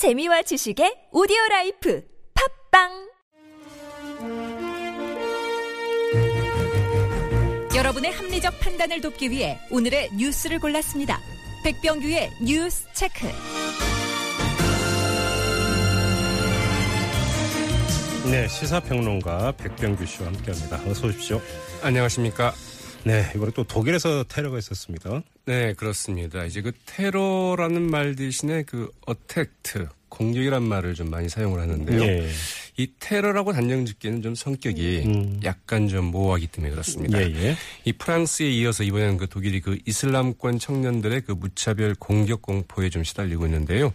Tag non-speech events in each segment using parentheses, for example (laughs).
재미와 지식의 오디오 라이프 팟빵 여러분의 합리적 판단을 돕기 위해 오늘의 뉴스를 골랐습니다. 백병규의 뉴스 체크. 네, 시사평론가 백병규 씨와 함께합니다. 어서 오십시오. 안녕하십니까. 네, 이번에 또 독일에서 테러가 있었습니다. 네, 그렇습니다. 이제 그 테러라는 말 대신에 그 attack, 공격이란 말을 좀 많이 사용을 하는데요. 예. 이 테러라고 단정 짓기에는 좀 성격이 음. 약간 좀 모호하기 때문에 그렇습니다. 예, 예. 이 프랑스에 이어서 이번에는 그 독일이 그 이슬람권 청년들의 그 무차별 공격 공포에 좀 시달리고 있는데요.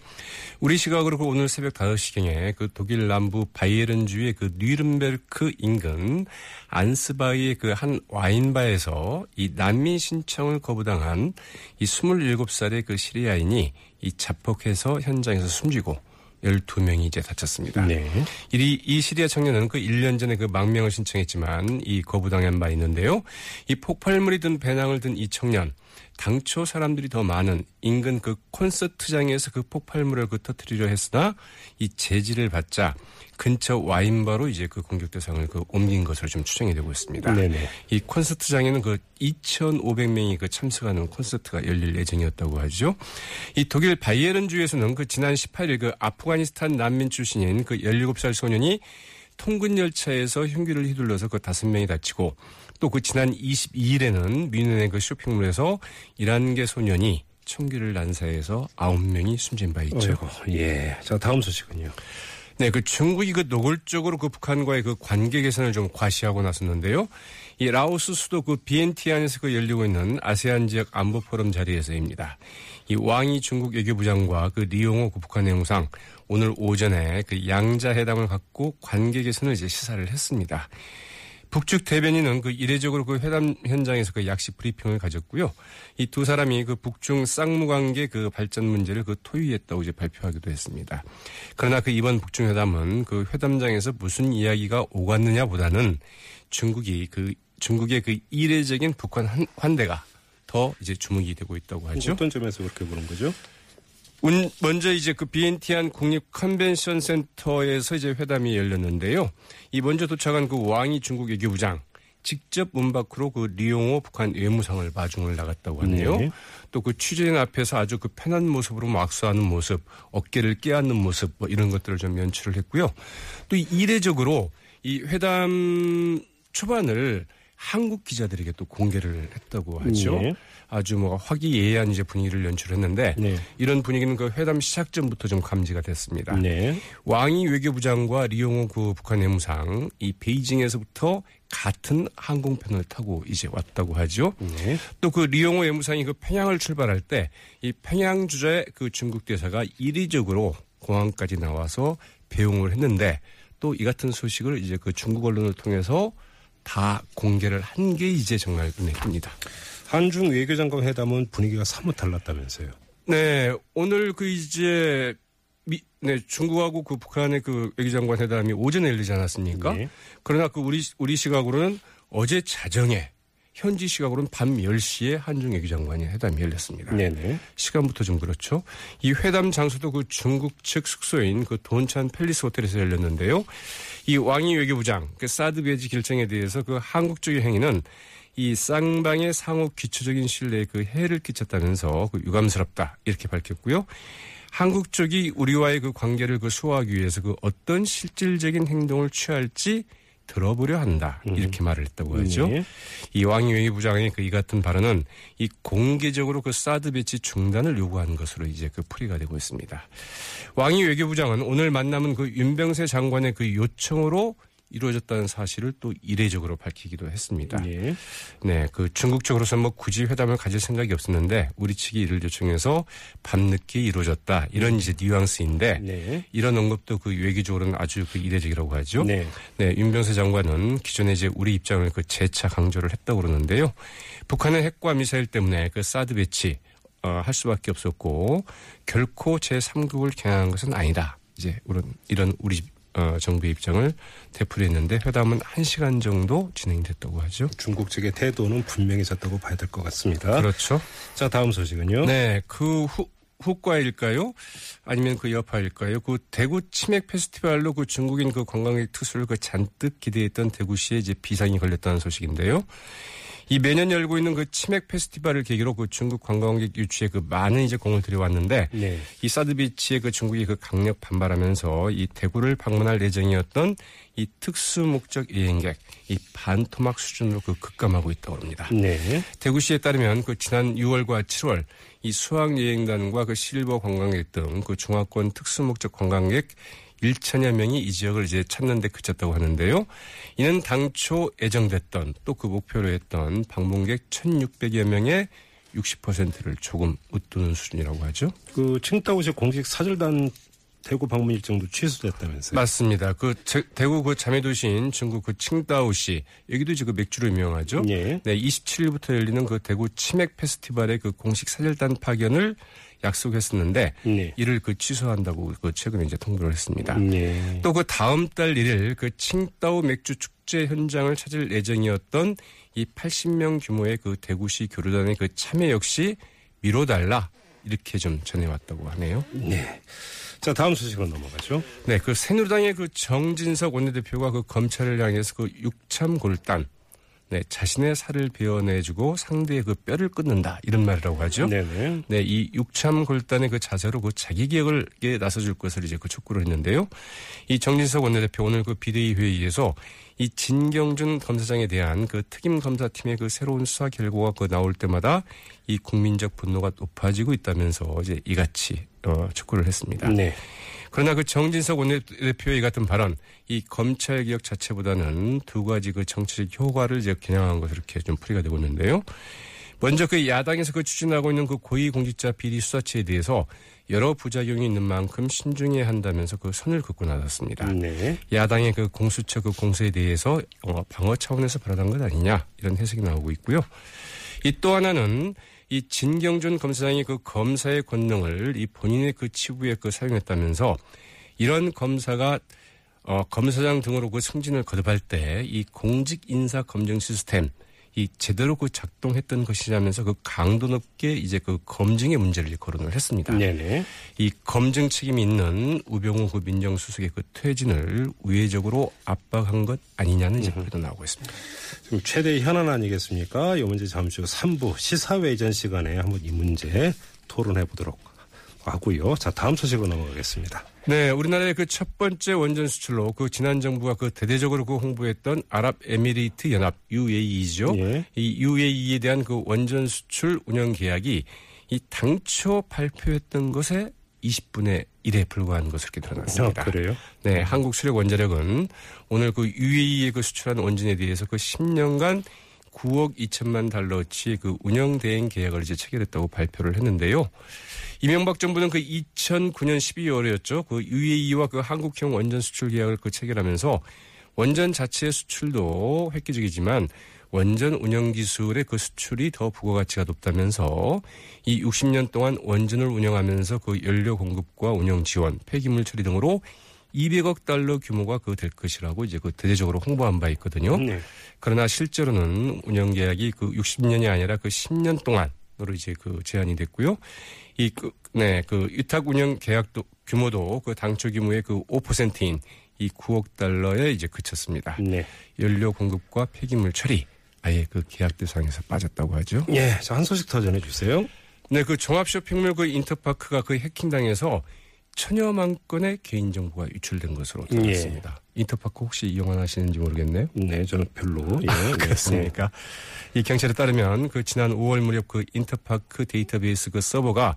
우리 시각으로 그 오늘 새벽 5시경에 그 독일 남부 바이에른주의 그 뉘른베르크 인근 안스바이의 그 한 와인바에서 이 난민 신청을 거부당한 이 27살의 그 시리아인이 이 자폭해서 현장에서 숨지고 12명이 이제 다쳤습니다. 네. 이, 이 시리아 청년은 그 1년 전에 그 망명을 신청했지만 이 거부당한 바 있는데요. 이 폭발물이 든 배낭을 든 이 청년. 당초 사람들이 더 많은 인근 그 콘서트장에서 그 폭발물을 그 터트리려 했으나 이 제지를 받자 근처 와인바로 이제 그 공격 대상을 그 옮긴 것으로 좀 추정이 되고 있습니다. 네네. 이 콘서트장에는 그 2,500명이 그 참석하는 콘서트가 열릴 예정이었다고 하죠. 이 독일 바이에른 주에서는 그 지난 18일 그 아프가니스탄 난민 출신인 그 17살 소년이 통근 열차에서 흉기를 휘둘러서 그 다섯 명이 다치고 또 그 지난 22일에는 뮌헨의 그 쇼핑몰에서 11개 소년이 총기를 난사해서 9명이 숨진 바 있죠. 어이구, 예. 자, 다음 소식은요. 네, 그 중국이 그 노골적으로 그 북한과의 그 관계 개선을 좀 과시하고 나섰는데요. 이 라오스 수도 그 비엔티안에서 그 열리고 있는 아세안 지역 안보 포럼 자리에서입니다. 이 왕이 중국 외교부장과 그 리용호 그 북한 내무상 오늘 오전에 그 양자 회담을 갖고 관계 개선을 이제 시사를 했습니다. 북측 대변인은 그 이례적으로 그 회담 현장에서 그 약식 브리핑을 가졌고요. 이 두 사람이 그 북중 쌍무 관계 그 발전 문제를 그 토의했다고 이제 발표하기도 했습니다. 그러나 그 이번 북중 회담은 그 회담장에서 무슨 이야기가 오갔느냐 보다는 중국이 그 중국의 그 이례적인 북한 한- 환대가 더 이제 주목이 되고 있다고 하죠. 어떤 점에서 그렇게 보는 거죠? 운- 먼저 이제 그 비엔티안 국립 컨벤션 센터에서 이제 회담이 열렸는데요. 이 먼저 도착한 그 왕이 중국 외교부장 직접 문 밖으로 그 리용호 북한 외무상을 마중을 나갔다고 하네요. 네. 또그 취재인 앞에서 아주 그 편한 모습으로 막 악수하는 모습, 어깨를 깨안는 모습 뭐 이런 것들을 좀 연출을 했고요. 또 이례적으로 이 회담 초반을 한국 기자들에게 또 공개를 했다고 하죠. 네. 아주 뭐 화기애애한 이제 분위기를 연출했는데 네. 이런 분위기는 그 회담 시작 전부터 좀 감지가 됐습니다. 네. 왕이 외교부장과 리용호 그 북한 내무상 이 베이징에서부터 같은 항공편을 타고 이제 왔다고 하죠. 네. 또그 리용호 외무상이 그 평양을 출발할 때 이 평양 주재 그 중국 대사가 이리적으로 공항까지 나와서 배웅을 했는데 또 이 같은 소식을 이제 그 중국 언론을 통해서 다 공개를 한 게 이제 정말 띕니다. 한중 외교장관 회담은 분위기가 사뭇 달랐다면서요. 네, 오늘 그 이제 미, 네, 중국하고 그 북한의 그 외교장관 회담이 오전에 열리지 않았습니까? 네. 그러나 그 우리 우리 시각으로는 어제 자정에 현지 시각으로는 밤 10시에 한중 외교장관이 회담이 열렸습니다. 네네. 시간부터 좀 그렇죠. 이 회담 장소도 그 중국 측 숙소인 그 돈찬 팰리스 호텔에서 열렸는데요. 이 왕이 외교부장 그 사드 배지 결정에 대해서 그 한국 쪽의 행위는 이 쌍방의 상호 기초적인 신뢰에 그 해를 끼쳤다면서 그 유감스럽다 이렇게 밝혔고요. 한국 쪽이 우리와의 그 관계를 그 소화하기 위해서 그 어떤 실질적인 행동을 취할지 들어보려 한다 이렇게 말을 했다고 하죠. 네. 이 왕이 외교 부장의 그 이 같은 발언은 이 공개적으로 그 사드 배치 중단을 요구한 것으로 이제 그 풀이가 되고 있습니다. 왕이 외교부장은 오늘 만남은 그 윤병세 장관의 그 요청으로 이루어졌다는 사실을 또 이례적으로 밝히기도 했습니다. 네. 네, 그 중국 쪽으로서 뭐 굳이 회담을 가질 생각이 없었는데 우리 측이 이를 요청해서 밤늦게 이루어졌다 이런 이제 뉘앙스인데 네. 이런 언급도 그 외교적으로는 아주 그 이례적이라고 하죠. 네. 네, 윤병세 장관은 기존에 이제 우리 입장을 그 재차 강조를 했다고 그러는데요. 북한의 핵과 미사일 때문에 그 사드 배치 어, 할 수밖에 없었고 결코 제 3국을 겨냥한 것은 아니다. 이제 이런 이런 우리 어, 정부의 입장을 되풀이 했는데 회담은 1시간 정도 진행됐다고 하죠. 중국 측의 태도는 분명해졌다고 봐야 될 것 같습니다. 그렇죠. 자, 다음 소식은요. 네, 그 후, 후과일까요? 아니면 그 여파일까요? 그 대구 치맥 페스티벌로 그 중국인 그 관광객 투수를 그 잔뜩 기대했던 대구시에 이제 비상이 걸렸다는 소식인데요. 이 매년 열고 있는 그 치맥 페스티벌을 계기로 그 중국 관광객 유치에 그 많은 이제 공을 들여왔는데 네. 이 사드비치에 그 중국이 그 강력 반발하면서 이 대구를 방문할 예정이었던 이 특수 목적 여행객 이 반토막 수준으로 그 급감하고 있다고 합니다. 네. 대구시에 따르면 그 지난 6월과 7월 이 수학 여행단과 그 실버 관광객 등 그 중화권 특수 목적 관광객 1천여 명이 이 지역을 이제 찾는 데 그쳤다고 하는데요. 이는 당초 예정됐던 또 그 목표로 했던 방문객 1,600여 명의 60%를 조금 웃도는 수준이라고 하죠. 그 칭따오시 공식 사절단 대구 방문 일정도 취소됐다면서요? 맞습니다. 그 대구 그 자매도시인 중국 그 칭다오시 여기도 이제 그 맥주로 유명하죠. 예. 네, 27일부터 열리는 그 대구 치맥 페스티벌의 그 공식 사절단 파견을 약속했었는데 네. 이를 그 취소한다고 그 최근에 이제 통보를 했습니다. 네. 또그 다음 달 1일 그 칭다오 맥주 축제 현장을 찾을 예정이었던 이 80명 규모의 그 대구시 교류단의 그 참여 역시 미뤄달라 이렇게 좀 전해왔다고 하네요. 네. 자, 다음 소식으로 넘어가죠. 네, 그 새누리당의 그 정진석 원내대표가 그 검찰을 향해서 그 육참 골단 네, 자신의 살을 베어내주고 상대의 그 뼈를 끊는다 이런 말이라고 하죠. 네네. 네, 이 육참 골단의 그 자세로 그 자기 개혁을 나서줄 것을 이제 그 촉구를 했는데요. 이 정진석 원내대표 오늘 그 비대위 회의에서 이 진경준 검사장에 대한 그 특임 검사팀의 그 새로운 수사 결과가 그 나올 때마다 이 국민적 분노가 높아지고 있다면서 이제 이같이 어, 촉구를 했습니다. 네. 그러나 그 정진석 원내대표의 같은 발언, 이 검찰 개혁 자체보다는 두 가지 그 정치적 효과를 이제 겨냥한 것으로 이렇게 좀 풀이가 되고 있는데요. 먼저 그 야당에서 그 추진하고 있는 그 고위공직자 비리 수사체에 대해서 여러 부작용이 있는 만큼 신중해야 한다면서 그 선을 긋고 나섰습니다. 네. 야당의 그 공수처 그 공세에 대해서 어, 방어 차원에서 발언한 것 아니냐 이런 해석이 나오고 있고요. 이 또 하나는 이 진경준 검사장이 그 검사의 권능을 이 본인의 그 치부에 그 사용했다면서 이런 검사가 어, 검사장 등으로 그 승진을 거듭할 때 이 공직 인사 검증 시스템 이 제대로 그 작동했던 것이라면서 그 강도 높게 이제 그 검증의 문제를 거론을 했습니다. 네네. 이 검증 책임이 있는 우병우 그 민정수석의 그 퇴진을 우회적으로 압박한 것 아니냐는 제표도 나오고 있습니다. 지금 최대 현안 아니겠습니까? 이 문제 잠시 후 3부 시사회 이전 시간에 한번 이 문제 토론해 보도록 하고요. 자, 다음 소식으로 넘어가겠습니다. 네, 우리나라의 그 첫 번째 원전 수출로 그 지난 정부가 그 대대적으로 그 홍보했던 아랍에미리트 연합 UAE죠. 예. 이 UAE에 대한 그 원전 수출 운영 계약이 이 당초 발표했던 것에 20분의 1에 불과한 것으로 이렇게 드러났습니다. 아, 그래요? 네, 한국 수력 원자력은 오늘 그 UAE에 그 수출한 원전에 대해서 그 10년간 9억 2천만 달러치 그 운영 대행 계약을 이제 체결했다고 발표를 했는데요. 이명박 정부는 그 2009년 12월이었죠. 그 UAE와 그 한국형 원전 수출 계약을 그 체결하면서 원전 자체의 수출도 획기적이지만 원전 운영 기술의 그 수출이 더 부가가치가 높다면서 이 60년 동안 원전을 운영하면서 그 연료 공급과 운영 지원, 폐기물 처리 등으로 200억 달러 규모가 그 될 것이라고 이제 그 대대적으로 홍보한 바 있거든요. 네. 그러나 실제로는 운영 계약이 그 60년이 아니라 그 10년 동안으로 이제 그 제한이 됐고요. 이, 그, 네, 그 위탁 운영 계약도 규모도 그 당초 규모의 그 5%인 이 9억 달러에 이제 그쳤습니다. 네. 연료 공급과 폐기물 처리 아예 그 계약 대상에서 빠졌다고 하죠. 예, 자, 한 소식 더 전해 주세요. 네, 그 종합 쇼핑몰 그 인터파크가 그 해킹당해서 천여만 건의 개인정보가 유출된 것으로 드러났습니다. 예. 인터파크 혹시 이용하시는지 모르겠네요. 네, 저는 별로. 예, 아, (laughs) 그렇습니까? 네. 이 경찰에 따르면 그 지난 5월 무렵 그 인터파크 데이터베이스 그 서버가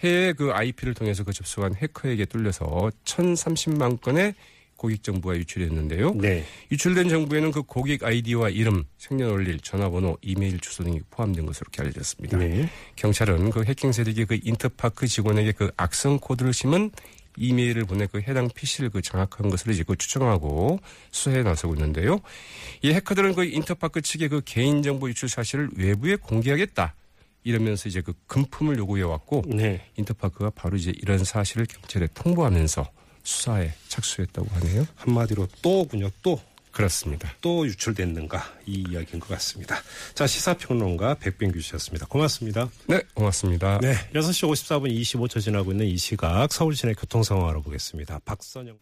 해외 그 IP를 통해서 그 접속한 해커에게 뚫려서 1,030만 건의 고객 정보가 유출됐는데요. 네. 유출된 정보에는 그 고객 아이디와 이름, 생년월일, 전화번호, 이메일 주소 등이 포함된 것으로 이렇게 알려졌습니다. 네. 경찰은 그 해킹 세력이 그 인터파크 직원에게 그 악성 코드를 심은 이메일을 보내 그 해당 PC를 그 장악한 이제 그 추정하고 수사에 나서고 있는데요. 이 해커들은 그 인터파크 측의 그 개인정보 유출 사실을 외부에 공개하겠다. 이러면서 이제 그 금품을 요구해 왔고 네. 인터파크가 바로 이제 이런 사실을 경찰에 통보하면서 수사에 착수했다고 하네요. 한마디로 또군요, 또. 그렇습니다. 또 유출됐는가 이 이야기인 것 같습니다. 자 시사평론가 백병규 씨였습니다. 고맙습니다. 네, 고맙습니다. 네, 6시 54분 25초 지나고 있는 이 시각 서울 시내 교통 상황 알아보겠습니다. 박선영.